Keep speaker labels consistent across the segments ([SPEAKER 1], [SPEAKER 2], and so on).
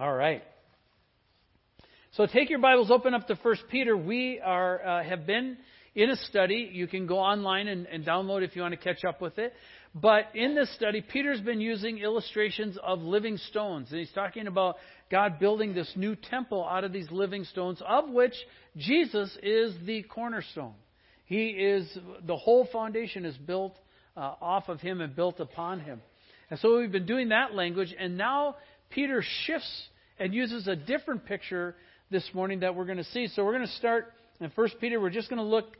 [SPEAKER 1] All right. So take your Bibles, open up to First Peter. We are uh, have been in a study. You can go online and, and download if you want to catch up with it. But in this study, Peter's been using illustrations of living stones. And he's talking about God building this new temple out of these living stones, of which Jesus is the cornerstone. He is, the whole foundation is built uh, off of him and built upon him. And so we've been doing that language, and now Peter shifts and uses a different picture this morning that we're going to see. So we're going to start in 1 Peter. We're just going to look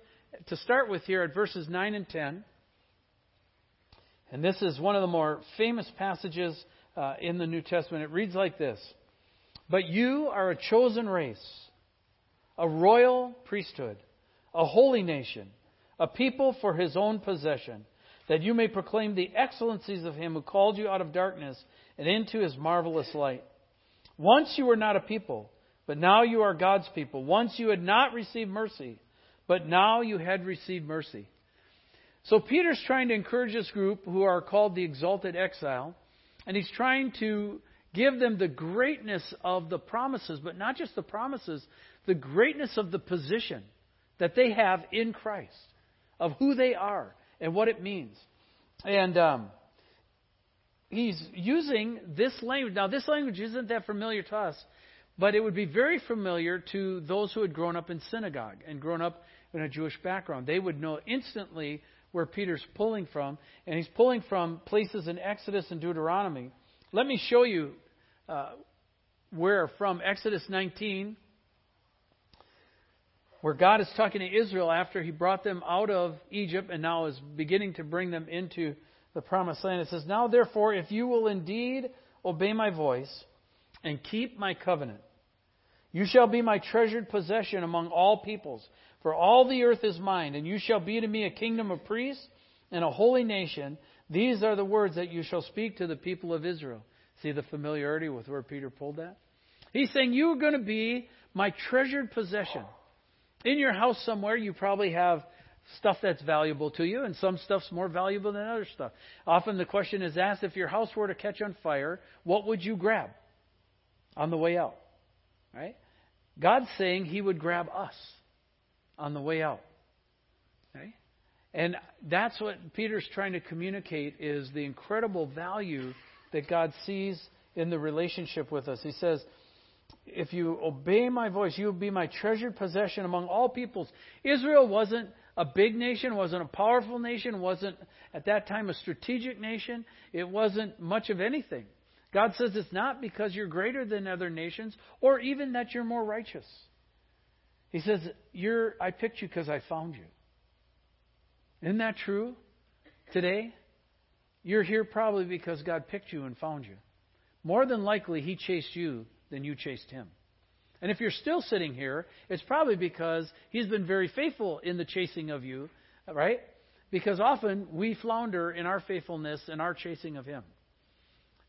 [SPEAKER 1] to start with here at verses 9 and 10. And this is one of the more famous passages uh, in the New Testament. It reads like this But you are a chosen race, a royal priesthood, a holy nation, a people for his own possession, that you may proclaim the excellencies of him who called you out of darkness and into his marvelous light. Once you were not a people, but now you are God's people. Once you had not received mercy, but now you had received mercy. So Peter's trying to encourage this group who are called the exalted exile, and he's trying to give them the greatness of the promises, but not just the promises, the greatness of the position that they have in Christ, of who they are and what it means. And um, he's using this language. Now, this language isn't that familiar to us, but it would be very familiar to those who had grown up in synagogue and grown up in a Jewish background. They would know instantly where Peter's pulling from, and he's pulling from places in Exodus and Deuteronomy. Let me show you uh, where from Exodus 19, where God is talking to Israel after he brought them out of Egypt and now is beginning to bring them into the promised land. It says, Now therefore, if you will indeed obey my voice and keep my covenant, you shall be my treasured possession among all peoples. For all the earth is mine, and you shall be to me a kingdom of priests and a holy nation. These are the words that you shall speak to the people of Israel. See the familiarity with where Peter pulled that? He's saying, You are going to be my treasured possession. In your house somewhere, you probably have stuff that's valuable to you, and some stuff's more valuable than other stuff. Often the question is asked if your house were to catch on fire, what would you grab on the way out? Right? God's saying He would grab us on the way out. Okay? And that's what Peter's trying to communicate is the incredible value that God sees in the relationship with us. He says, if you obey my voice, you will be my treasured possession among all peoples. Israel wasn't a big nation, wasn't a powerful nation, wasn't at that time a strategic nation. It wasn't much of anything. God says it's not because you're greater than other nations or even that you're more righteous. He says, you're, I picked you because I found you. Isn't that true today? You're here probably because God picked you and found you. More than likely, He chased you than you chased Him. And if you're still sitting here, it's probably because He's been very faithful in the chasing of you, right? Because often we flounder in our faithfulness and our chasing of Him.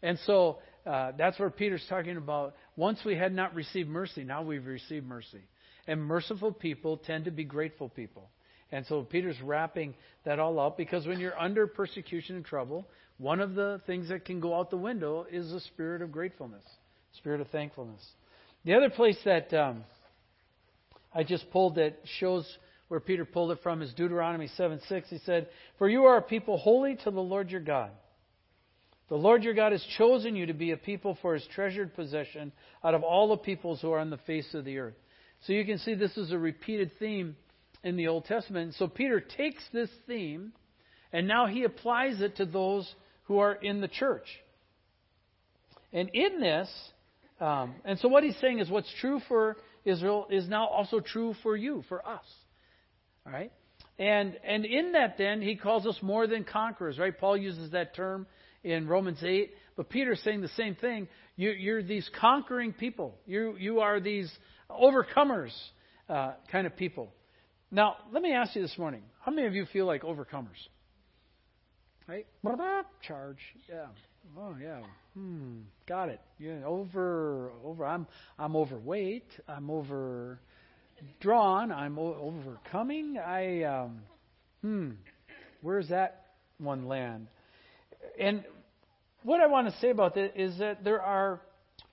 [SPEAKER 1] And so uh, that's where Peter's talking about. Once we had not received mercy, now we've received mercy. And merciful people tend to be grateful people. And so Peter's wrapping that all up because when you're under persecution and trouble, one of the things that can go out the window is the spirit of gratefulness, spirit of thankfulness. The other place that um, I just pulled that shows where Peter pulled it from is Deuteronomy 7 6. He said, For you are a people holy to the Lord your God. The Lord your God has chosen you to be a people for his treasured possession out of all the peoples who are on the face of the earth. So you can see this is a repeated theme in the Old Testament. So Peter takes this theme and now he applies it to those who are in the church. And in this, um, and so what he's saying is what's true for Israel is now also true for you, for us. All right? And, and in that, then, he calls us more than conquerors, right? Paul uses that term in Romans 8. But Peter's saying the same thing. You, you're these conquering people. You, you are these overcomers uh, kind of people. Now, let me ask you this morning how many of you feel like overcomers? Right? Charge. Yeah. Oh, yeah. Hmm. Got it. Yeah. Over. Over. I'm. I'm overweight. I'm over. Drawn. I'm o- overcoming. I. Um, hmm. Where's that one land? And what I want to say about that is that there are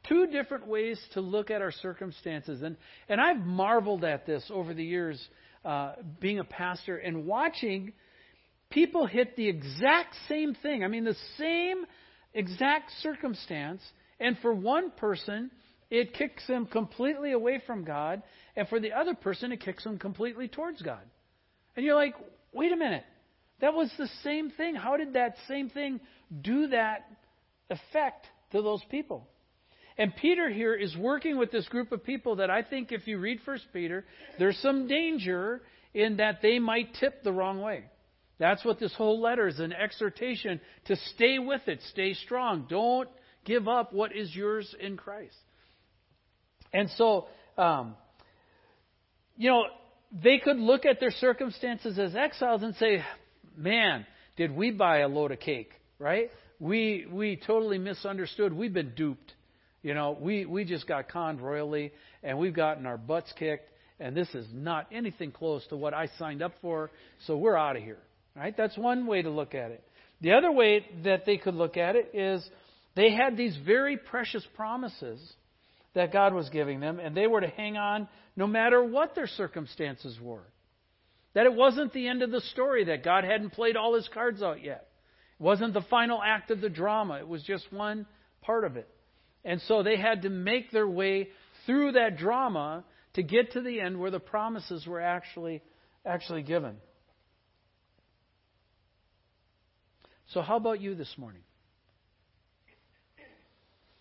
[SPEAKER 1] two different ways to look at our circumstances. And, and I've marveled at this over the years, uh, being a pastor and watching people hit the exact same thing. I mean, the same exact circumstance. And for one person, it kicks them completely away from God. And for the other person, it kicks them completely towards God. And you're like, wait a minute. That was the same thing. How did that same thing do that effect to those people? And Peter here is working with this group of people that I think if you read First Peter, there's some danger in that they might tip the wrong way. That's what this whole letter is an exhortation to stay with it, stay strong. Don't give up what is yours in Christ. And so, um, you know, they could look at their circumstances as exiles and say, man, did we buy a load of cake, right? We, we totally misunderstood. We've been duped. You know, we, we just got conned royally and we've gotten our butts kicked and this is not anything close to what I signed up for, so we're out of here. Right? That's one way to look at it. The other way that they could look at it is they had these very precious promises that God was giving them, and they were to hang on no matter what their circumstances were. That it wasn't the end of the story, that God hadn't played all his cards out yet. It wasn't the final act of the drama, it was just one part of it. And so they had to make their way through that drama to get to the end where the promises were actually actually given. So, how about you this morning?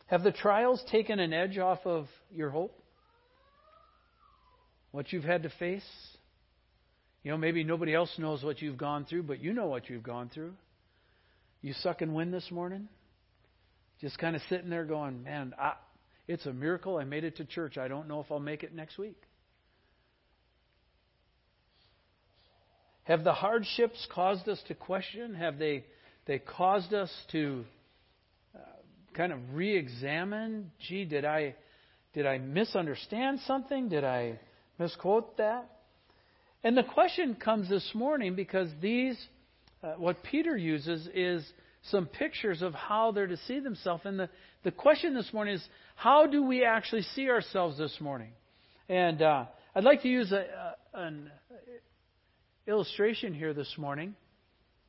[SPEAKER 1] Have the trials taken an edge off of your hope? What you've had to face? You know, maybe nobody else knows what you've gone through, but you know what you've gone through. You suck and win this morning? Just kind of sitting there going, man, I, it's a miracle I made it to church. I don't know if I'll make it next week. Have the hardships caused us to question? Have they they caused us to uh, kind of re-examine. Gee, did I did I misunderstand something? Did I misquote that? And the question comes this morning because these, uh, what Peter uses is some pictures of how they're to see themselves. And the, the question this morning is, how do we actually see ourselves this morning? And uh, I'd like to use a, a, an illustration here this morning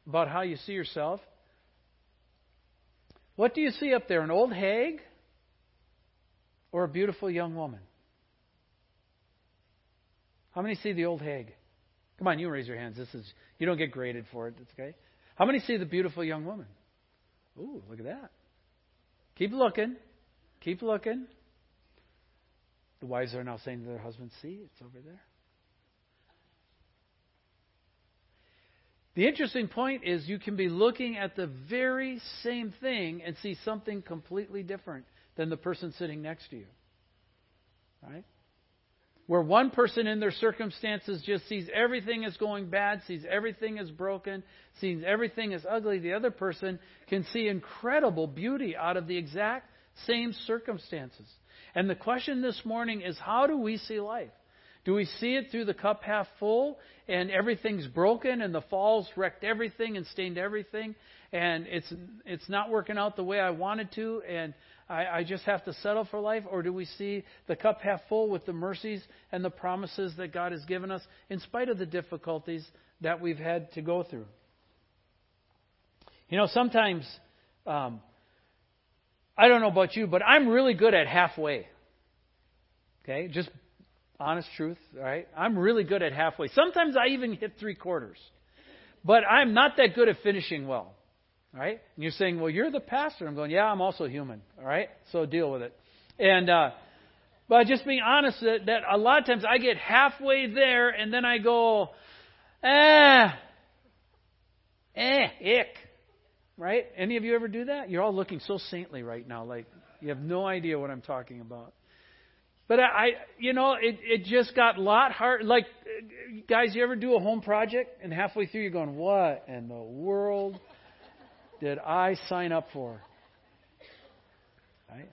[SPEAKER 1] about how you see yourself. What do you see up there? An old hag or a beautiful young woman? How many see the old hag? Come on, you raise your hands. This is you don't get graded for it. It's okay. How many see the beautiful young woman? Ooh, look at that. Keep looking. Keep looking. The wives are now saying to their husbands, See, it's over there. The interesting point is you can be looking at the very same thing and see something completely different than the person sitting next to you. Right? Where one person in their circumstances just sees everything as going bad, sees everything as broken, sees everything as ugly, the other person can see incredible beauty out of the exact same circumstances. And the question this morning is how do we see life? Do we see it through the cup half full and everything's broken and the falls wrecked everything and stained everything and it's it's not working out the way I wanted to and I, I just have to settle for life? Or do we see the cup half full with the mercies and the promises that God has given us in spite of the difficulties that we've had to go through? You know, sometimes um, I don't know about you, but I'm really good at halfway. Okay, just Honest truth, right? I'm really good at halfway. Sometimes I even hit three quarters. But I'm not that good at finishing well. Right? And you're saying, well, you're the pastor. I'm going, yeah, I'm also human. All right? So deal with it. And, uh, but just being honest, that, that a lot of times I get halfway there and then I go, eh, eh, ick. Right? Any of you ever do that? You're all looking so saintly right now, like you have no idea what I'm talking about. But I, you know, it, it just got a lot hard. Like, guys, you ever do a home project and halfway through you're going, what in the world did I sign up for? Right?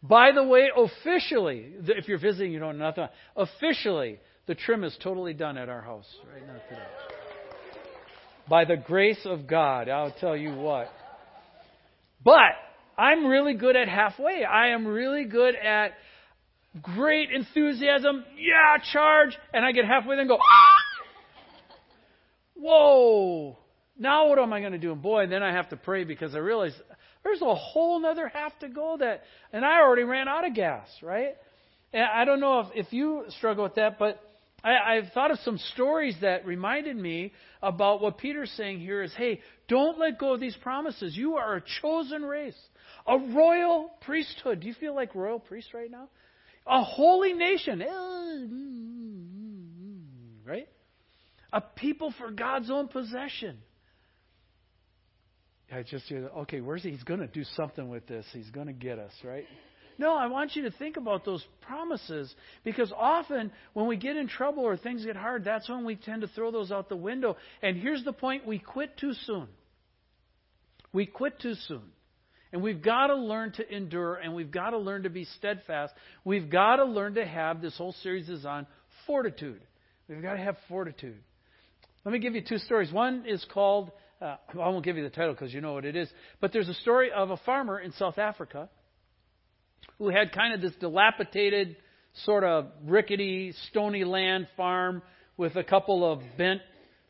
[SPEAKER 1] By the way, officially, if you're visiting, you don't know nothing. Officially, the trim is totally done at our house right now today. By the grace of God, I'll tell you what. But I'm really good at halfway. I am really good at great enthusiasm. Yeah, charge. And I get halfway there and go, ah! Whoa. Now what am I going to do? And boy, then I have to pray because I realize there's a whole other half to go that, and I already ran out of gas, right? And I don't know if, if you struggle with that, but I, I've thought of some stories that reminded me about what Peter's saying here is, hey, don't let go of these promises. You are a chosen race, a royal priesthood. Do you feel like royal priest right now? A holy nation. Eh, mm, mm, mm, right? A people for God's own possession. I just hear, okay, where's he? He's going to do something with this. He's going to get us, right? No, I want you to think about those promises because often when we get in trouble or things get hard, that's when we tend to throw those out the window. And here's the point we quit too soon. We quit too soon. And we've got to learn to endure and we've got to learn to be steadfast. We've got to learn to have, this whole series is on fortitude. We've got to have fortitude. Let me give you two stories. One is called, uh, I won't give you the title because you know what it is, but there's a story of a farmer in South Africa who had kind of this dilapidated, sort of rickety, stony land farm with a couple of bent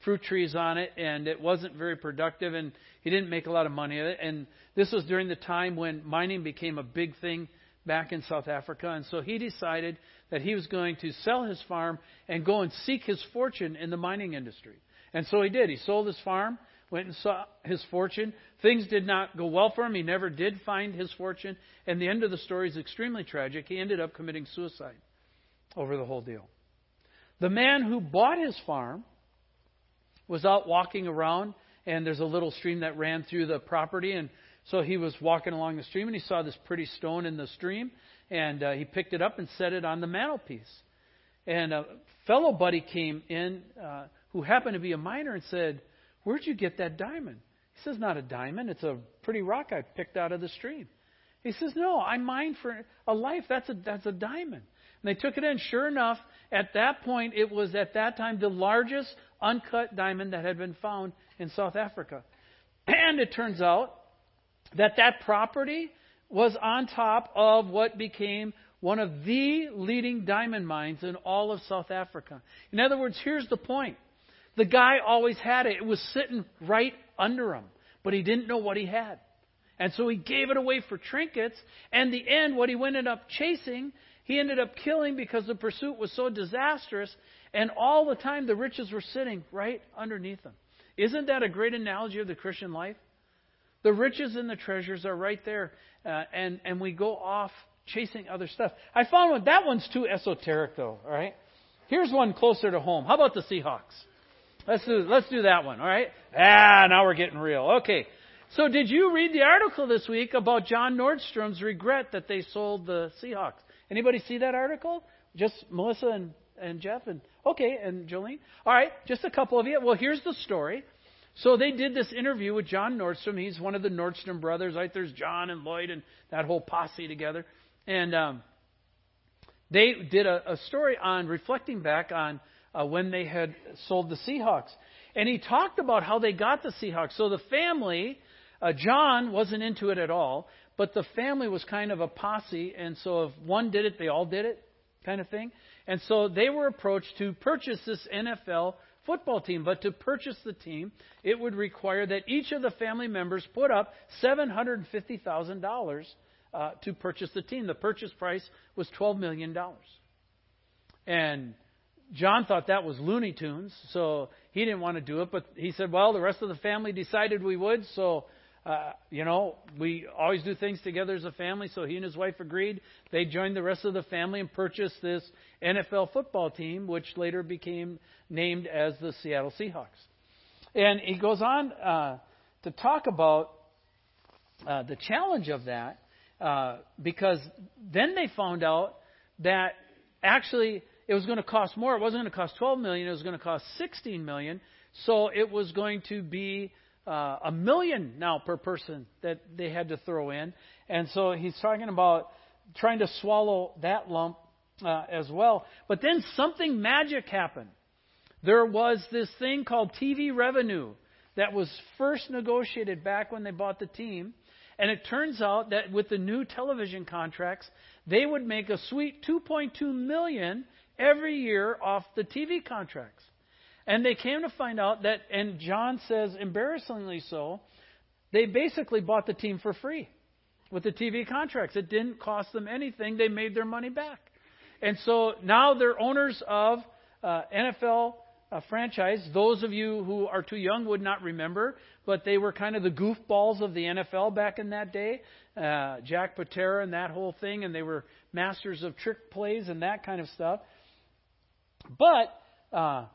[SPEAKER 1] fruit trees on it, and it wasn't very productive, and he didn't make a lot of money of it. And this was during the time when mining became a big thing back in South Africa, and so he decided that he was going to sell his farm and go and seek his fortune in the mining industry. And so he did. He sold his farm went and saw his fortune. Things did not go well for him. He never did find his fortune. And the end of the story is extremely tragic. He ended up committing suicide over the whole deal. The man who bought his farm was out walking around, and there's a little stream that ran through the property. And so he was walking along the stream, and he saw this pretty stone in the stream, and uh, he picked it up and set it on the mantelpiece. And a fellow buddy came in uh, who happened to be a miner and said, Where'd you get that diamond? He says, Not a diamond. It's a pretty rock I picked out of the stream. He says, No, I mined for a life. That's a, that's a diamond. And they took it in. Sure enough, at that point, it was at that time the largest uncut diamond that had been found in South Africa. And it turns out that that property was on top of what became one of the leading diamond mines in all of South Africa. In other words, here's the point the guy always had it. It was sitting right under him, but he didn't know what he had. And so he gave it away for trinkets. And the end, what he ended up chasing, he ended up killing because the pursuit was so disastrous. And all the time, the riches were sitting right underneath them. Isn't that a great analogy of the Christian life? The riches and the treasures are right there, uh, and and we go off chasing other stuff. I found one. That one's too esoteric, though. All right. Here's one closer to home. How about the Seahawks? Let's do, let's do that one, all right? Ah, now we're getting real. Okay. So did you read the article this week about John Nordstrom's regret that they sold the Seahawks? Anybody see that article? Just Melissa and, and Jeff and okay, and Jolene. All right, just a couple of you. Well, here's the story. So they did this interview with John Nordstrom. He's one of the Nordstrom brothers. Right there's John and Lloyd and that whole posse together. And um, they did a, a story on reflecting back on uh, when they had sold the Seahawks. And he talked about how they got the Seahawks. So the family, uh, John wasn't into it at all, but the family was kind of a posse. And so if one did it, they all did it, kind of thing. And so they were approached to purchase this NFL football team. But to purchase the team, it would require that each of the family members put up $750,000 uh, to purchase the team. The purchase price was $12 million. And John thought that was Looney Tunes, so he didn't want to do it. But he said, well, the rest of the family decided we would, so, uh, you know, we always do things together as a family. So he and his wife agreed. They joined the rest of the family and purchased this NFL football team, which later became named as the Seattle Seahawks. And he goes on uh, to talk about uh, the challenge of that uh, because then they found out that actually it was going to cost more. It wasn't going to cost 12 million. It was going to cost 16 million. So it was going to be uh, a million now per person that they had to throw in. And so he's talking about trying to swallow that lump uh, as well. But then something magic happened. There was this thing called TV revenue that was first negotiated back when they bought the team. And it turns out that with the new television contracts, they would make a sweet 2.2 million every year off the TV contracts. And they came to find out that, and John says embarrassingly so, they basically bought the team for free with the TV contracts. It didn't cost them anything. They made their money back. And so now they're owners of uh, NFL uh, franchise. Those of you who are too young would not remember, but they were kind of the goofballs of the NFL back in that day. Uh, Jack Patera and that whole thing, and they were masters of trick plays and that kind of stuff. But uh,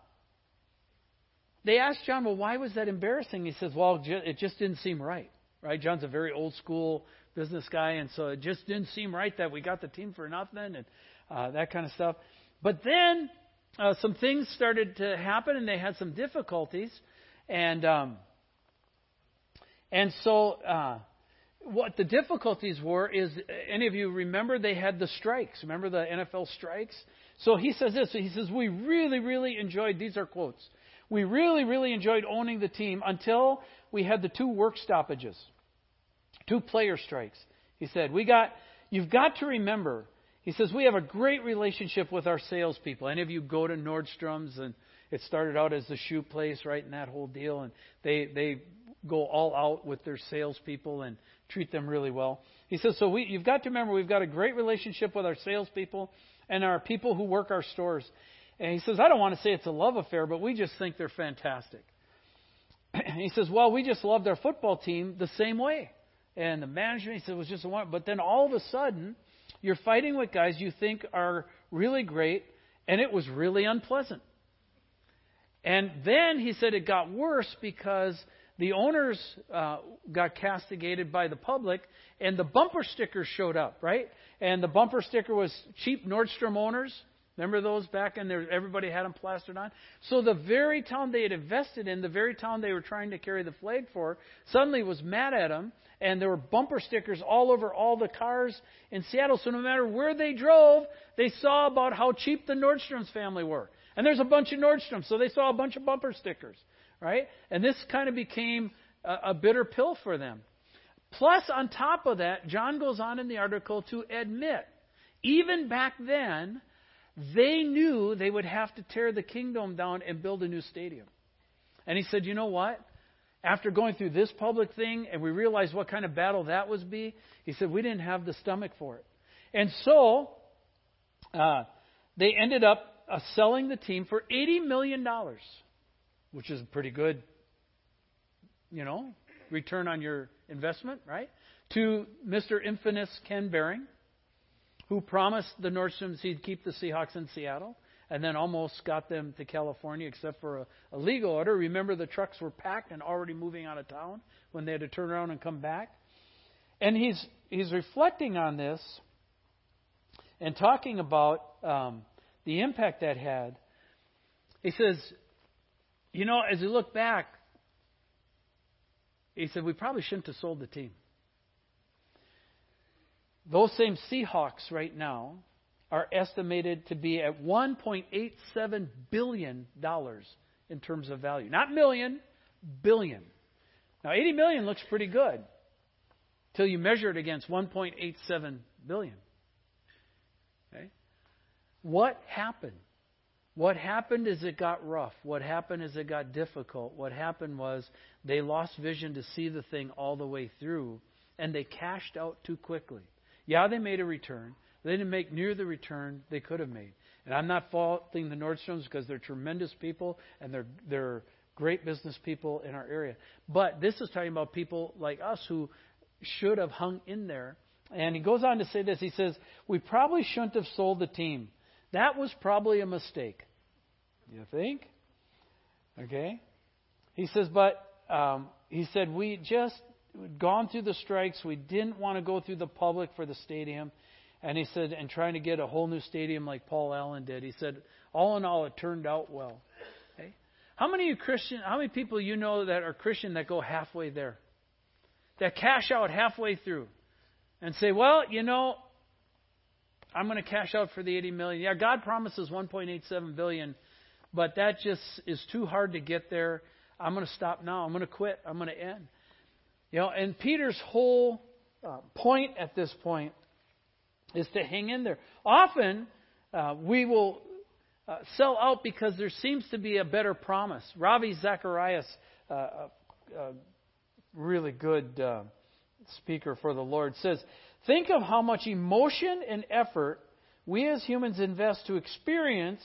[SPEAKER 1] they asked John, well, why was that embarrassing? He says, well, it just didn't seem right. Right? John's a very old school business guy, and so it just didn't seem right that we got the team for nothing and uh, that kind of stuff. But then uh, some things started to happen, and they had some difficulties, and um, and so uh, what the difficulties were is any of you remember they had the strikes? Remember the NFL strikes? So he says this. He says we really, really enjoyed. These are quotes. We really, really enjoyed owning the team until we had the two work stoppages, two player strikes. He said we got. You've got to remember he says, We have a great relationship with our salespeople. Any of you go to Nordstrom's and it started out as the shoe place, right, and that whole deal, and they, they go all out with their salespeople and treat them really well. He says, So we, you've got to remember, we've got a great relationship with our salespeople and our people who work our stores. And he says, I don't want to say it's a love affair, but we just think they're fantastic. he says, Well, we just loved our football team the same way. And the management, he said, was just a one. But then all of a sudden, you're fighting with guys you think are really great, and it was really unpleasant. And then he said it got worse because the owners uh, got castigated by the public, and the bumper stickers showed up, right? And the bumper sticker was cheap Nordstrom owners. Remember those back in there? Everybody had them plastered on. So the very town they had invested in, the very town they were trying to carry the flag for, suddenly was mad at them and there were bumper stickers all over all the cars in Seattle. So no matter where they drove, they saw about how cheap the Nordstrom's family were. And there's a bunch of Nordstroms, so they saw a bunch of bumper stickers, right? And this kind of became a, a bitter pill for them. Plus, on top of that, John goes on in the article to admit, even back then, they knew they would have to tear the Kingdome down and build a new stadium. And he said, you know what? after going through this public thing and we realized what kind of battle that was be, he said we didn't have the stomach for it. And so uh, they ended up uh, selling the team for $80 million, which is pretty good, you know, return on your investment, right? To Mr. Infamous Ken Behring, who promised the Nordstroms he'd keep the Seahawks in Seattle and then almost got them to California except for a, a legal order. Remember, the trucks were packed and already moving out of town when they had to turn around and come back. And he's he's reflecting on this and talking about um, the impact that had. He says, you know, as you look back, he said we probably shouldn't have sold the team. Those same Seahawks right now are estimated to be at $1.87 billion in terms of value. Not million, billion. Now, 80 million looks pretty good until you measure it against 1.87 billion. Okay? What happened? What happened is it got rough. What happened is it got difficult. What happened was they lost vision to see the thing all the way through, and they cashed out too quickly. Yeah, they made a return. They didn't make near the return they could have made. And I'm not faulting the Nordstroms because they're tremendous people and they're they're great business people in our area. But this is talking about people like us who should have hung in there. And he goes on to say this. He says, "We probably shouldn't have sold the team. That was probably a mistake." You think? Okay. He says, but um, he said we just gone through the strikes. We didn't want to go through the public for the stadium. And he said, and trying to get a whole new stadium like Paul Allen did, he said, all in all, it turned out well. Okay? How many you Christian? How many people you know that are Christian that go halfway there, that cash out halfway through, and say, well, you know, I'm going to cash out for the 80 million. Yeah, God promises 1.87 billion, but that just is too hard to get there. I'm going to stop now. I'm going to quit. I'm going to end. You know, and Peter's whole uh, point at this point is to hang in there. Often, uh, we will uh, sell out because there seems to be a better promise. Ravi Zacharias, uh, a, a really good uh, speaker for the Lord, says, Think of how much emotion and effort we as humans invest to experience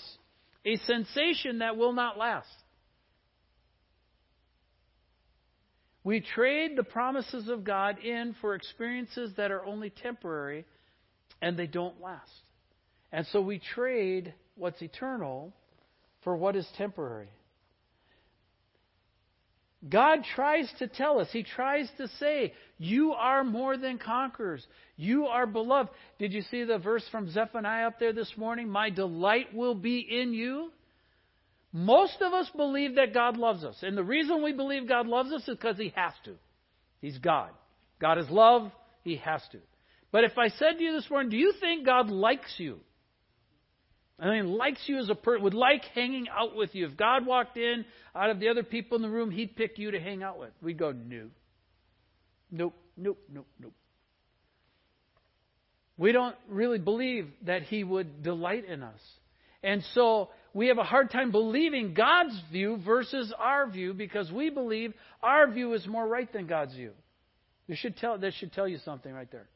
[SPEAKER 1] a sensation that will not last. We trade the promises of God in for experiences that are only temporary and they don't last. And so we trade what's eternal for what is temporary. God tries to tell us, He tries to say, You are more than conquerors. You are beloved. Did you see the verse from Zephaniah up there this morning? My delight will be in you. Most of us believe that God loves us. And the reason we believe God loves us is because He has to. He's God. God is love. He has to. But if I said to you this morning, do you think God likes you? I mean, likes you as a person, would like hanging out with you. If God walked in out of the other people in the room, He'd pick you to hang out with. We'd go, no. Nope, nope, nope, nope. We don't really believe that He would delight in us. And so we have a hard time believing God's view versus our view because we believe our view is more right than God's view. This should tell, this should tell you something right there.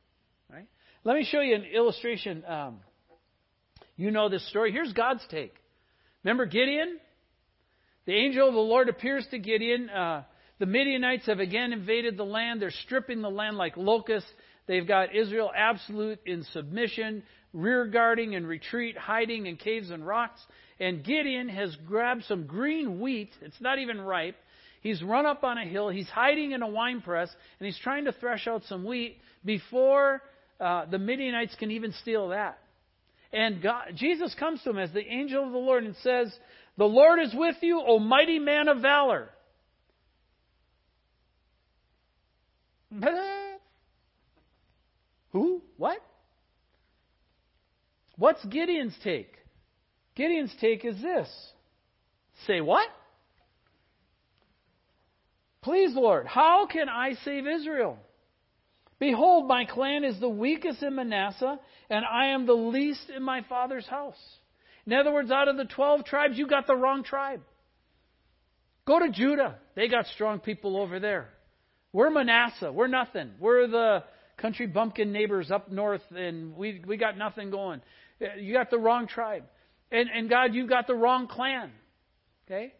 [SPEAKER 1] Right? Let me show you an illustration. Um, you know this story. Here's God's take. Remember Gideon? The angel of the Lord appears to Gideon. Uh, the Midianites have again invaded the land. They're stripping the land like locusts. They've got Israel absolute in submission, rear guarding and retreat, hiding in caves and rocks. And Gideon has grabbed some green wheat. It's not even ripe. He's run up on a hill. He's hiding in a wine press, and he's trying to thresh out some wheat before uh, the Midianites can even steal that. And God, Jesus comes to him as the angel of the Lord and says, The Lord is with you, O mighty man of valor. Who? What? What's Gideon's take? Gideon's take is this. Say what? Please, Lord, how can I save Israel? Behold, my clan is the weakest in Manasseh, and I am the least in my father's house. In other words, out of the 12 tribes, you got the wrong tribe. Go to Judah. They got strong people over there. We're Manasseh. We're nothing. We're the country bumpkin neighbors up north, and we, we got nothing going. Uh, you got the wrong tribe. And, and God, you got the wrong clan. Okay?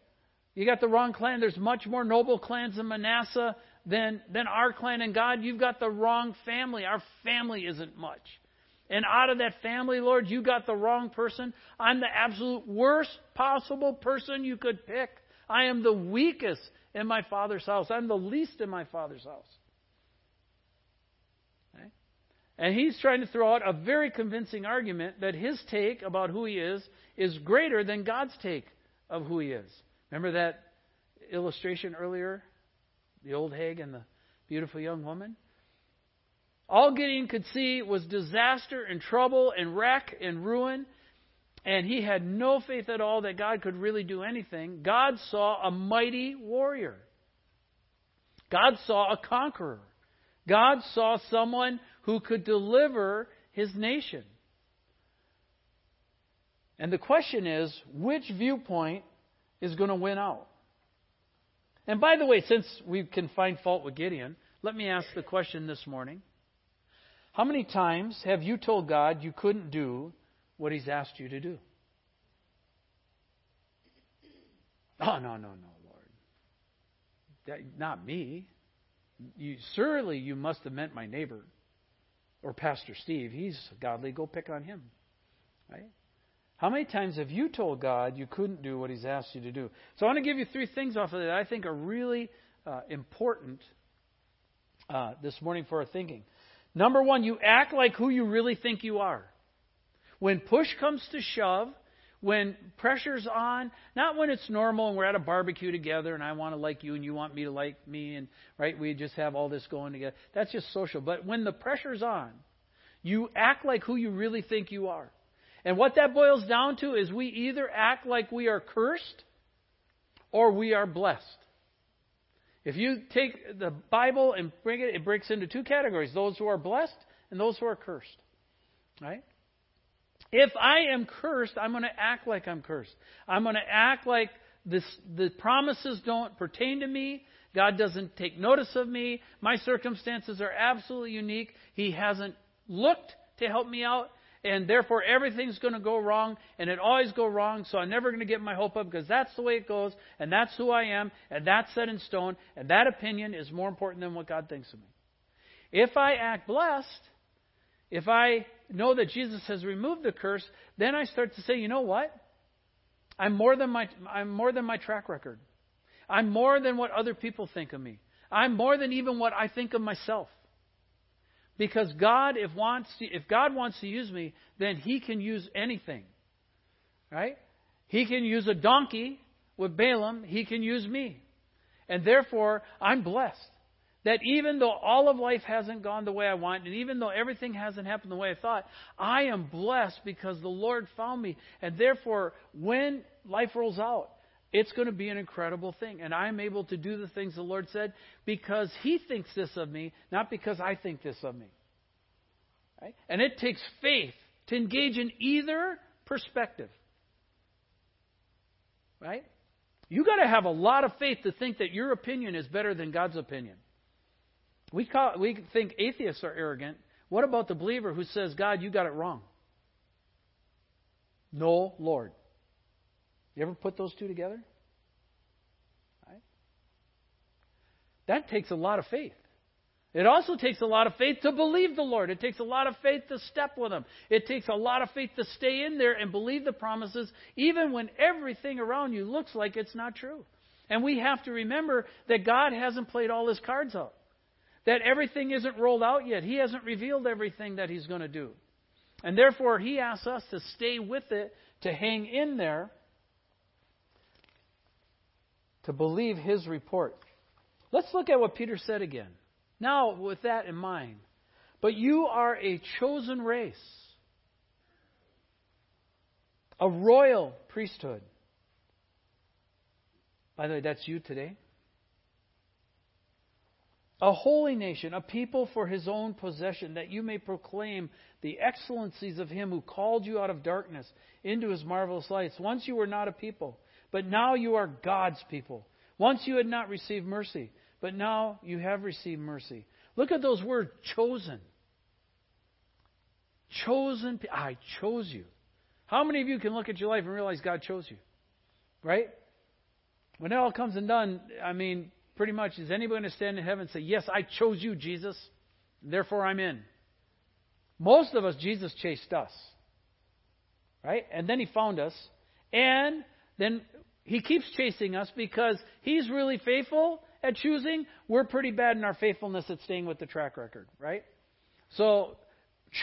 [SPEAKER 1] You got the wrong clan. There's much more noble clans in Manasseh than, than our clan. And God, you've got the wrong family. Our family isn't much. And out of that family, Lord, you got the wrong person. I'm the absolute worst possible person you could pick. I am the weakest in my father's house. I'm the least in my father's house. Okay? And he's trying to throw out a very convincing argument that his take about who he is is greater than God's take of who he is. Remember that illustration earlier the old hag and the beautiful young woman. All Gideon could see was disaster and trouble and wreck and ruin, and he had no faith at all that God could really do anything. God saw a mighty warrior. God saw a conqueror. God saw someone who could deliver his nation. And the question is which viewpoint is going to win out? And by the way, since we can find fault with Gideon, let me ask the question this morning. How many times have you told God you couldn't do what He's asked you to do? Oh, no, no, no, Lord. That, not me. You, surely you must have meant my neighbor or Pastor Steve. He's godly. Go pick on him. Right? How many times have you told God you couldn't do what He's asked you to do? So I want to give you three things off of that I think are really uh, important uh, this morning for our thinking. Number one, you act like who you really think you are. When push comes to shove, when pressure's on, not when it's normal and we're at a barbecue together and I want to like you and you want me to like me and right we just have all this going together. That's just social. But when the pressure's on, you act like who you really think you are. And what that boils down to is we either act like we are cursed or we are blessed. If you take the Bible and bring it, it breaks into two categories those who are blessed and those who are cursed. Right? If I am cursed, I'm going to act like I'm cursed. I'm going to act like this, the promises don't pertain to me. God doesn't take notice of me. My circumstances are absolutely unique. He hasn't looked to help me out and therefore everything's going to go wrong, and it always go wrong, so I'm never going to get my hope up because that's the way it goes, and that's who I am, and that's set in stone, and that opinion is more important than what God thinks of me. If I act blessed, if I know that Jesus has removed the curse, then I start to say, you know what? I'm more than my I'm more than my track record. I'm more than what other people think of me. I'm more than even what I think of myself. Because God, if wants to, if God wants to use me, then He can use anything. Right? He can use a donkey with Balaam. He can use me. And therefore, I'm blessed. That even though all of life hasn't gone the way I want, and even though everything hasn't happened the way I thought, I am blessed because the Lord found me. And therefore, when life rolls out, it's going to be an incredible thing. And I'm able to do the things the Lord said because He thinks this of me, not because I think this of me. Right? And it takes faith to engage in either perspective. Right? You got to have a lot of faith to think that your opinion is better than God's opinion. We call, we think atheists are arrogant. What about the believer who says, "God, you got it wrong"? No, Lord. You ever put those two together? That takes a lot of faith. It also takes a lot of faith to believe the Lord. It takes a lot of faith to step with Him. It takes a lot of faith to stay in there and believe the promises, even when everything around you looks like it's not true. And we have to remember that God hasn't played all His cards out, that everything isn't rolled out yet. He hasn't revealed everything that He's going to do. And therefore, He asks us to stay with it, to hang in there, to believe his report. Let's look at what Peter said again. Now, with that in mind, but you are a chosen race, a royal priesthood. By the way, that's you today. A holy nation, a people for his own possession, that you may proclaim the excellencies of him who called you out of darkness into his marvelous lights. Once you were not a people but now you are God's people. Once you had not received mercy, but now you have received mercy. Look at those words chosen. Chosen. I chose you. How many of you can look at your life and realize God chose you? Right? When it all comes and done, I mean, pretty much, is anybody going to stand in heaven and say, Yes, I chose you, Jesus, therefore I'm in? Most of us, Jesus chased us. Right? And then he found us. And then he keeps chasing us because He's really faithful at choosing. We're pretty bad in our faithfulness at staying with the track record, right? So,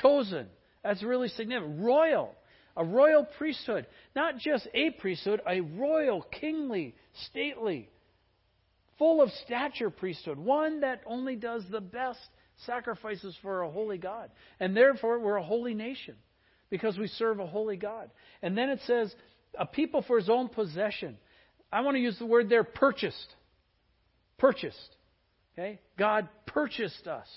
[SPEAKER 1] chosen. That's really significant. Royal. A royal priesthood. Not just a priesthood, a royal, kingly, stately, full of stature priesthood. One that only does the best sacrifices for a holy God. And therefore, we're a holy nation because we serve a holy God. And then it says, a people for his own possession. I want to use the word there purchased. Purchased. Okay? God purchased us.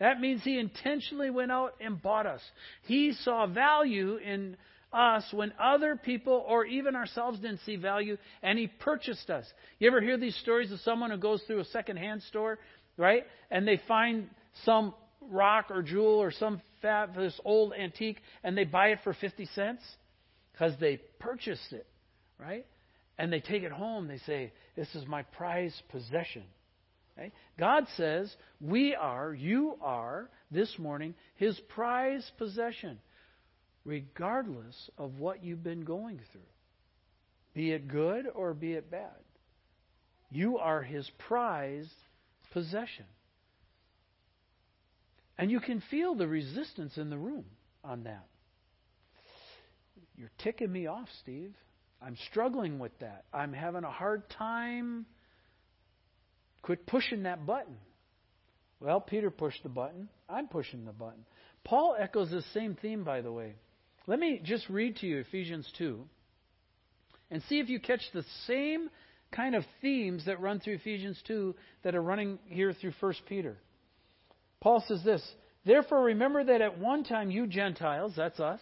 [SPEAKER 1] That means he intentionally went out and bought us. He saw value in us when other people or even ourselves didn't see value, and he purchased us. You ever hear these stories of someone who goes through a secondhand store, right? And they find some rock or jewel or some fabulous old antique, and they buy it for 50 cents? because they purchased it, right? And they take it home. They say, This is my prized possession. God says, We are, you are, this morning, His prized possession, regardless of what you've been going through, be it good or be it bad. You are His prized possession. And you can feel the resistance in the room on that. You're ticking me off, Steve. I'm struggling with that. I'm having a hard time. Quit pushing that button. Well, Peter pushed the button. I'm pushing the button. Paul echoes the same theme, by the way. Let me just read to you Ephesians 2 and see if you catch the same kind of themes that run through Ephesians 2 that are running here through 1 Peter. Paul says this Therefore, remember that at one time you Gentiles, that's us,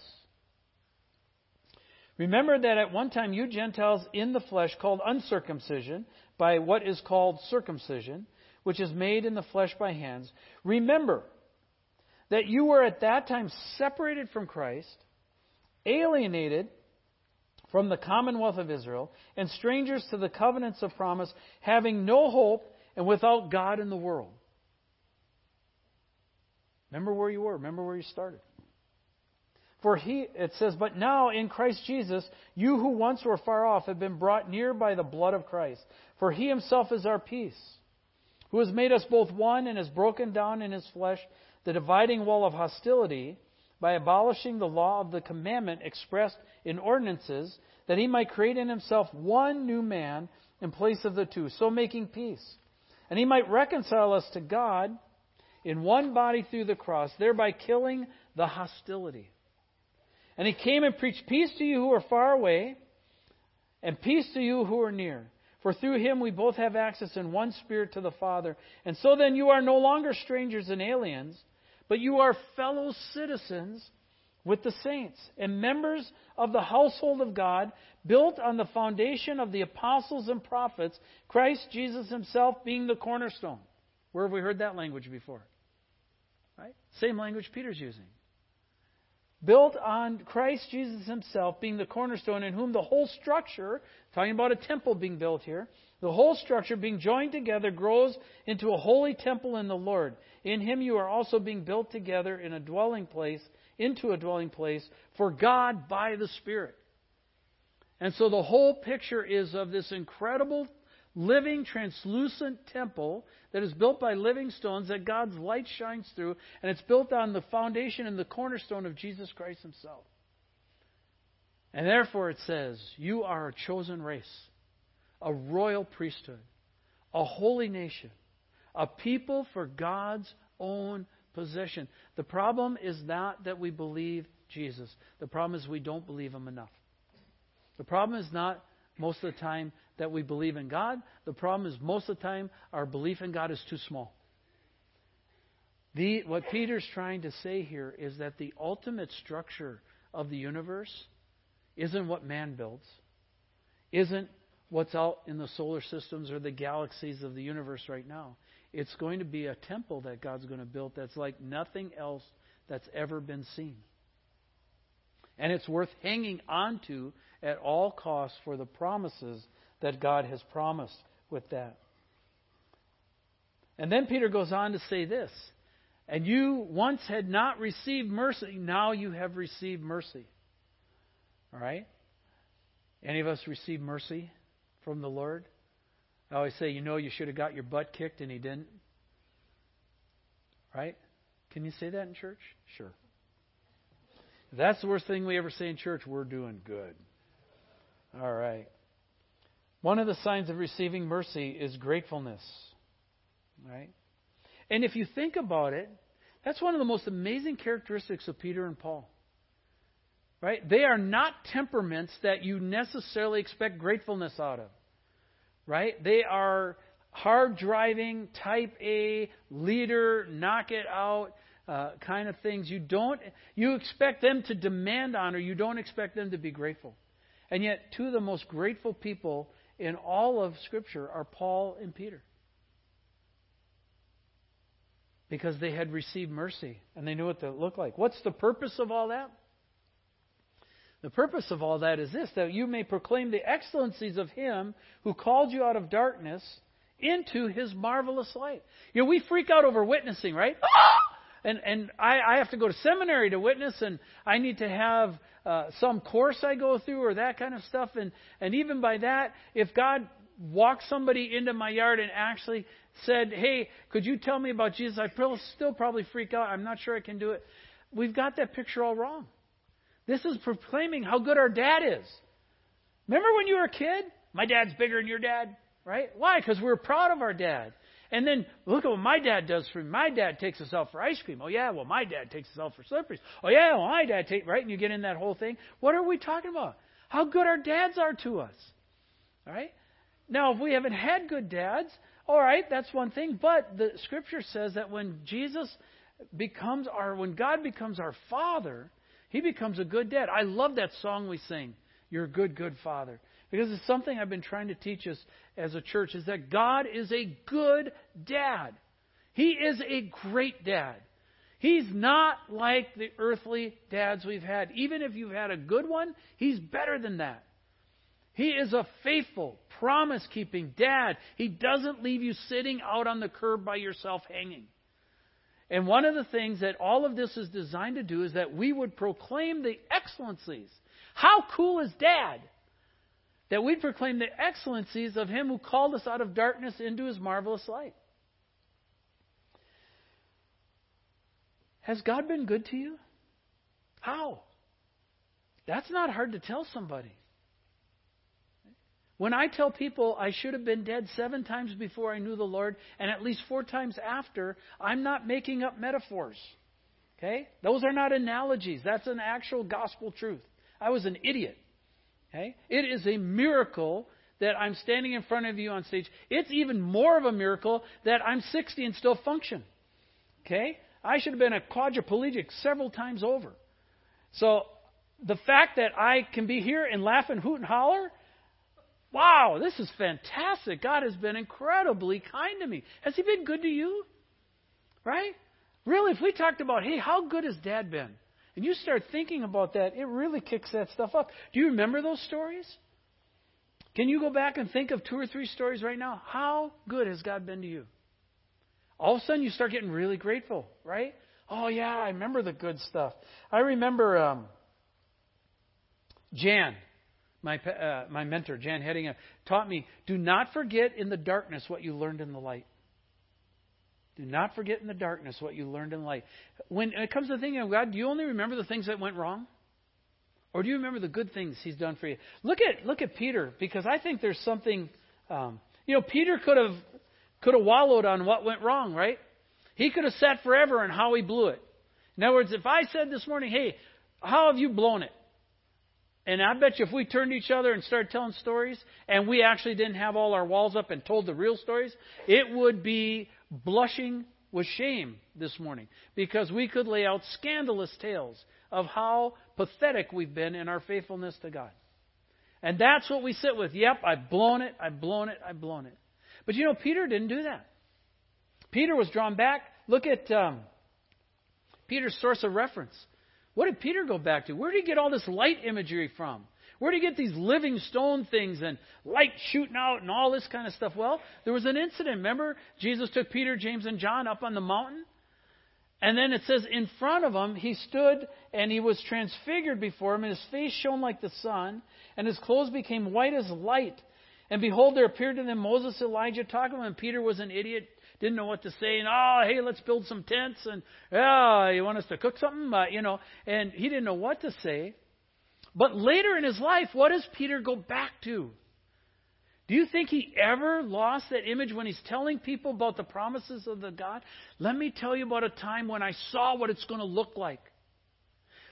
[SPEAKER 1] remember that at one time you Gentiles in the flesh, called uncircumcision, by what is called circumcision, which is made in the flesh by hands, remember that you were at that time separated from Christ, alienated from the commonwealth of Israel, and strangers to the covenants of promise, having no hope and without God in the world. Remember where you were. Remember where you started. For he, it says, but now in Christ Jesus, you who once were far off have been brought near by the blood of Christ. For he himself is our peace, who has made us both one and has broken down in his flesh the dividing wall of hostility by abolishing the law of the commandment expressed in ordinances, that he might create in himself one new man in place of the two, so making peace. And he might reconcile us to God in one body through the cross, thereby killing the hostility. And he came and preached peace to you who are far away, and peace to you who are near. For through him we both have access in one spirit to the Father. And so then you are no longer strangers and aliens but you are fellow citizens with the saints and members of the household of God, built on the foundation of the apostles and prophets, Christ Jesus himself being the cornerstone. Where have we heard that language before? Right? Same language Peter's using. Built on Christ Jesus himself being the cornerstone, in whom the whole structure, talking about a temple being built here, the whole structure being joined together grows into a holy temple in the Lord. In him you are also being built together in a dwelling place, into a dwelling place for God by the Spirit. And so the whole picture is of this incredible living translucent temple that is built by living stones that God's light shines through, and it's built on the foundation and the cornerstone of Jesus Christ Himself. And therefore it says, You are a chosen race, a royal priesthood, a holy nation, a people for God's own possession. The problem is not that we believe Jesus. The problem is we don't believe him enough. The problem is not most of the time that we believe in God. The problem is most of the time our belief in God is too small. The, what Peter's trying to say here is that the ultimate structure of the universe isn't what man builds, isn't what's out in the solar systems or the galaxies of the universe right now. It's going to be a temple that God's going to build that's like nothing else that's ever been seen. And it's worth hanging on to at all costs for the promises that God has promised with that. And then Peter goes on to say this And you once had not received mercy, now you have received mercy. All right? Any of us receive mercy from the Lord? I always say, you know, you should have got your butt kicked and he didn't. Right? Can you say that in church? Sure. If that's the worst thing we ever say in church, we're doing good. All right. One of the signs of receiving mercy is gratefulness. Right? And if you think about it, that's one of the most amazing characteristics of Peter and Paul. Right? They are not temperaments that you necessarily expect gratefulness out of. Right? They are hard driving, type A, leader, knock it out uh, kind of things. You don't you expect them to demand honor, you don't expect them to be grateful. And yet two of the most grateful people in all of Scripture are Paul and Peter. Because they had received mercy and they knew what that looked like. What's the purpose of all that? The purpose of all that is this that you may proclaim the excellencies of Him who called you out of darkness into His marvelous light. You know, we freak out over witnessing, right? And and I, I have to go to seminary to witness, and I need to have uh, some course I go through or that kind of stuff. And, and even by that, if God walked somebody into my yard and actually said, Hey, could you tell me about Jesus? I'd still probably freak out. I'm not sure I can do it. We've got that picture all wrong. This is proclaiming how good our dad is. Remember when you were a kid? My dad's bigger than your dad, right? Why? Because we we're proud of our dad. And then look at what my dad does for me. My dad takes us out for ice cream. Oh yeah, well my dad takes us out for slipperies. Oh yeah, well my dad takes right, and you get in that whole thing. What are we talking about? How good our dads are to us, right? now, if we haven't had good dads, all right, that's one thing. But the scripture says that when Jesus becomes our, when God becomes our father, he becomes a good dad. I love that song we sing, You're a Good, Good Father. Because it's something I've been trying to teach us as a church is that God is a good dad. He is a great dad. He's not like the earthly dads we've had. Even if you've had a good one, he's better than that. He is a faithful, promise keeping dad. He doesn't leave you sitting out on the curb by yourself hanging. And one of the things that all of this is designed to do is that we would proclaim the excellencies. How cool is dad? That we'd proclaim the excellencies of him who called us out of darkness into his marvelous light. Has God been good to you? How? That's not hard to tell somebody. When I tell people I should have been dead seven times before I knew the Lord and at least four times after, I'm not making up metaphors. Okay? Those are not analogies. That's an actual gospel truth. I was an idiot. Okay? It is a miracle that I'm standing in front of you on stage. It's even more of a miracle that I'm 60 and still function. Okay? I should have been a quadriplegic several times over. So the fact that I can be here and laugh and hoot and holler Wow, this is fantastic. God has been incredibly kind to me. Has He been good to you? Right? Really, if we talked about, hey, how good has Dad been? And you start thinking about that, it really kicks that stuff up. Do you remember those stories? Can you go back and think of two or three stories right now? How good has God been to you? All of a sudden, you start getting really grateful, right? Oh, yeah, I remember the good stuff. I remember um, Jan my, uh, my mentor, Jan Heddingham, taught me do not forget in the darkness what you learned in the light. Do not forget in the darkness what you learned in light. When it comes to thinking of God, do you only remember the things that went wrong? Or do you remember the good things He's done for you? Look at look at Peter because I think there's something. Um, you know, Peter could have could have wallowed on what went wrong, right? He could have sat forever on how he blew it. In other words, if I said this morning, "Hey, how have you blown it?" And I bet you if we turned to each other and started telling stories, and we actually didn't have all our walls up and told the real stories, it would be blushing with shame this morning because we could lay out scandalous tales of how pathetic we've been in our faithfulness to God. And that's what we sit with. Yep, I've blown it, I've blown it, I've blown it. But you know, Peter didn't do that. Peter was drawn back. Look at um, Peter's source of reference. What did Peter go back to? Where did he get all this light imagery from? Where did he get these living stone things and light shooting out and all this kind of stuff? Well, there was an incident. Remember, Jesus took Peter, James, and John up on the mountain? And then it says, in front of him, he stood and he was transfigured before him, and his face shone like the sun, and his clothes became white as light. And behold, there appeared to them Moses, Elijah, talking to him, and Peter was an idiot didn't know what to say, and oh, hey, let's build some tents, and yeah, you want us to cook something, uh, you know, and he didn't know what to say. But later in his life, what does Peter go back to? Do you think he ever lost that image when he's telling people about the promises of the God? Let me tell you about a time when I saw what it's going to look like.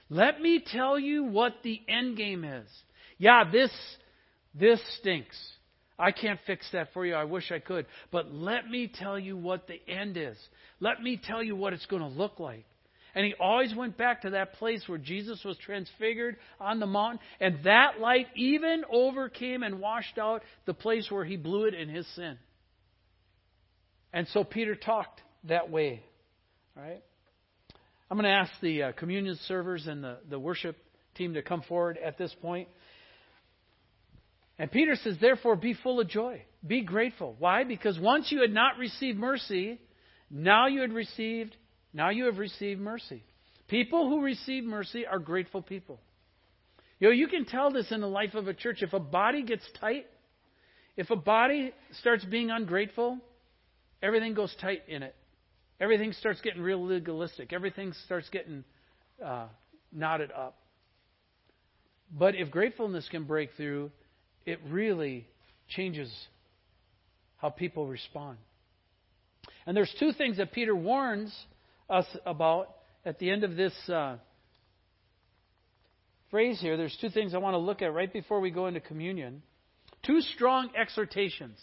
[SPEAKER 1] Let me tell you what the end game is. Yeah, this this stinks. I can't fix that for you. I wish I could. But let me tell you what the end is. Let me tell you what it's going to look like. And he always went back to that place where Jesus was transfigured on the mountain, and that light even overcame and washed out the place where he blew it in his sin. And so Peter talked that way. All right? I'm going to ask the uh, communion servers and the, the worship team to come forward at this point. And Peter says, therefore, be full of joy. Be grateful. Why? Because once you had not received mercy, now you had received, now you have received mercy. People who receive mercy are grateful people. You know, you can tell this in the life of a church. If a body gets tight, if a body starts being ungrateful, everything goes tight in it. Everything starts getting real legalistic. Everything starts getting uh, knotted up. But if gratefulness can break through, it really changes how people respond. And there's two things that Peter warns us about at the end of this uh, phrase here. There's two things I want to look at right before we go into communion. Two strong exhortations.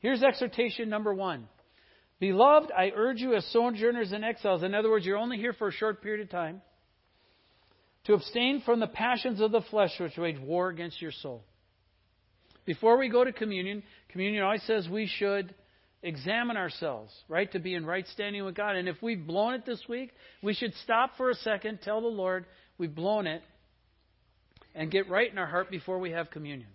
[SPEAKER 1] Here's exhortation number one Beloved, I urge you as sojourners and exiles, in other words, you're only here for a short period of time, to abstain from the passions of the flesh which wage war against your soul. Before we go to communion, communion always says we should examine ourselves, right, to be in right standing with God. And if we've blown it this week, we should stop for a second, tell the Lord we've blown it, and get right in our heart before we have communion.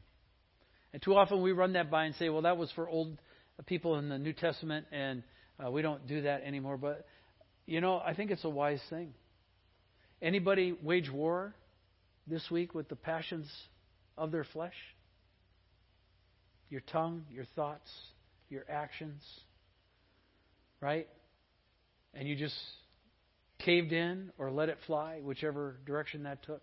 [SPEAKER 1] And too often we run that by and say, well, that was for old people in the New Testament, and uh, we don't do that anymore. But, you know, I think it's a wise thing. Anybody wage war this week with the passions of their flesh? Your tongue, your thoughts, your actions, right? And you just caved in or let it fly, whichever direction that took.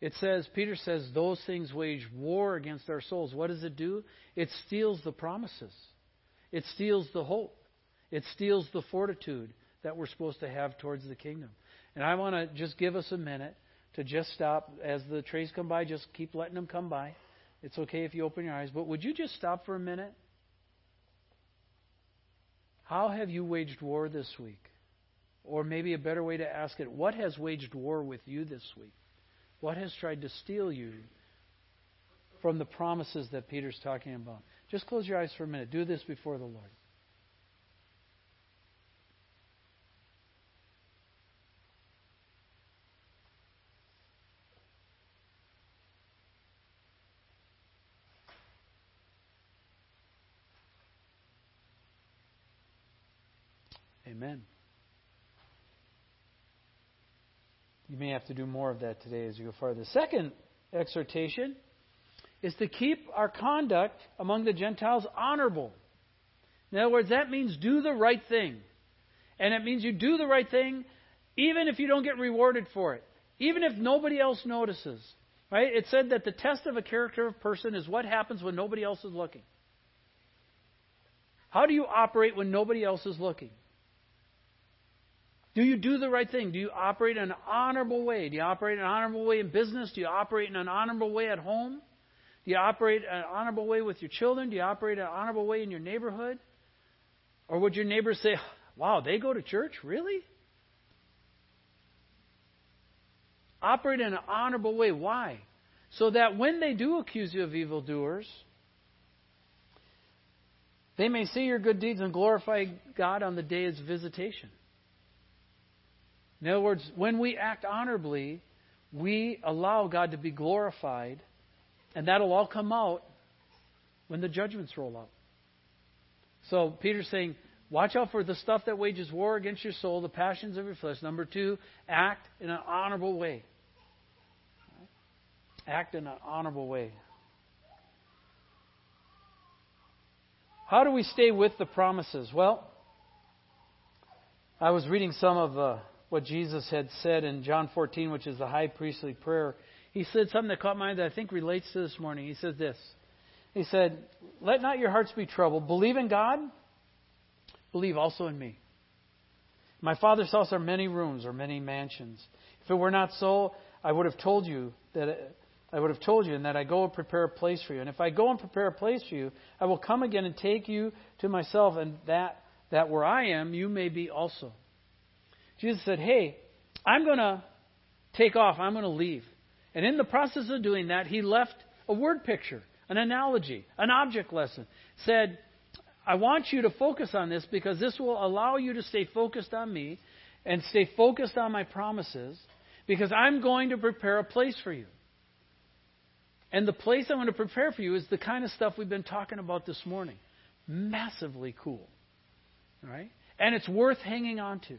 [SPEAKER 1] It says, Peter says, those things wage war against our souls. What does it do? It steals the promises, it steals the hope, it steals the fortitude that we're supposed to have towards the kingdom. And I want to just give us a minute to just stop. As the trays come by, just keep letting them come by. It's okay if you open your eyes, but would you just stop for a minute? How have you waged war this week? Or maybe a better way to ask it, what has waged war with you this week? What has tried to steal you from the promises that Peter's talking about? Just close your eyes for a minute. Do this before the Lord. Amen. You may to do more of that today as you go farther. The second exhortation is to keep our conduct among the Gentiles honorable. In other words, that means do the right thing. And it means you do the right thing even if you don't get rewarded for it, even if nobody else notices. Right? It said that the test of a character of a person is what happens when nobody else is looking. How do you operate when nobody else is looking? Do you do the right thing? Do you operate in an honorable way? Do you operate in an honorable way in business? Do you operate in an honorable way at home? Do you operate in an honorable way with your children? Do you operate in an honorable way in your neighborhood? Or would your neighbors say, wow, they go to church? Really? Operate in an honorable way. Why? So that when they do accuse you of evildoers, they may see your good deeds and glorify God on the day of visitation. In other words, when we act honorably, we allow God to be glorified, and that'll all come out when the judgments roll out. So Peter's saying, watch out for the stuff that wages war against your soul, the passions of your flesh. Number two, act in an honorable way. Act in an honorable way. How do we stay with the promises? Well, I was reading some of uh, what Jesus had said in John 14, which is the high priestly prayer, he said something that caught my eye that I think relates to this morning. He said this. He said, Let not your hearts be troubled. Believe in God, believe also in me. My Father's house are many rooms or many mansions. If it were not so, I would have told you that I would have told you and that I go and prepare a place for you. And if I go and prepare a place for you, I will come again and take you to myself, and that that where I am, you may be also. Jesus said, Hey, I'm going to take off. I'm going to leave. And in the process of doing that, he left a word picture, an analogy, an object lesson. Said, I want you to focus on this because this will allow you to stay focused on me and stay focused on my promises because I'm going to prepare a place for you. And the place I'm going to prepare for you is the kind of stuff we've been talking about this morning. Massively cool. Right? And it's worth hanging on to.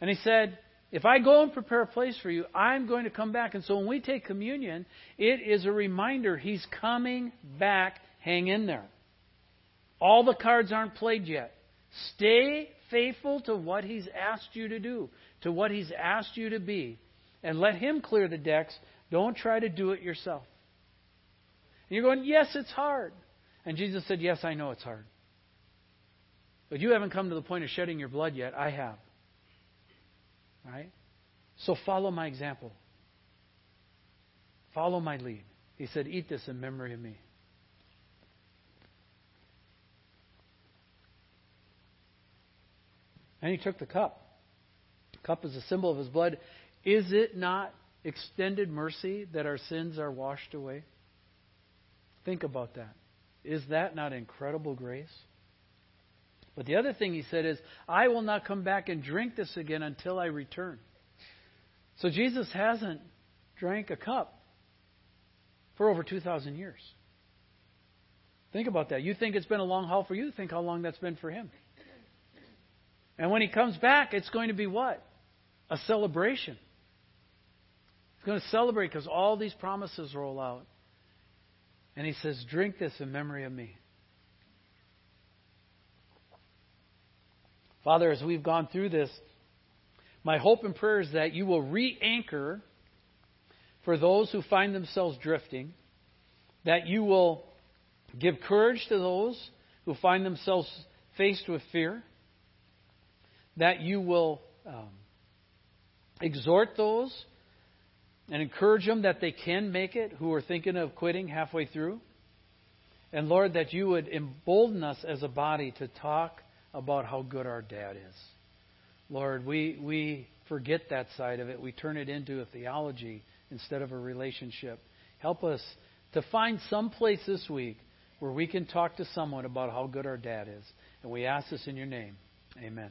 [SPEAKER 1] And he said, If I go and prepare a place for you, I'm going to come back. And so when we take communion, it is a reminder he's coming back. Hang in there. All the cards aren't played yet. Stay faithful to what he's asked you to do, to what he's asked you to be, and let him clear the decks. Don't try to do it yourself. And you're going, Yes, it's hard. And Jesus said, Yes, I know it's hard. But you haven't come to the point of shedding your blood yet. I have. Right? So follow my example. Follow my lead. He said, Eat this in memory of me. And he took the cup. The cup is a symbol of his blood. Is it not extended mercy that our sins are washed away? Think about that. Is that not incredible grace? But the other thing he said is, I will not come back and drink this again until I return. So Jesus hasn't drank a cup for over 2,000 years. Think about that. You think it's been a long haul for you, think how long that's been for him. And when he comes back, it's going to be what? A celebration. He's going to celebrate because all these promises roll out. And he says, Drink this in memory of me. Father, as we've gone through this, my hope and prayer is that you will re anchor for those who find themselves drifting, that you will give courage to those who find themselves faced with fear, that you will um, exhort those and encourage them that they can make it who are thinking of quitting halfway through. And Lord, that you would embolden us as a body to talk about how good our dad is. Lord, we, we forget that side of it. We turn it into a theology instead of a relationship. Help us to find some place this week where we can talk to someone about how good our dad is. And we ask this in your name. Amen.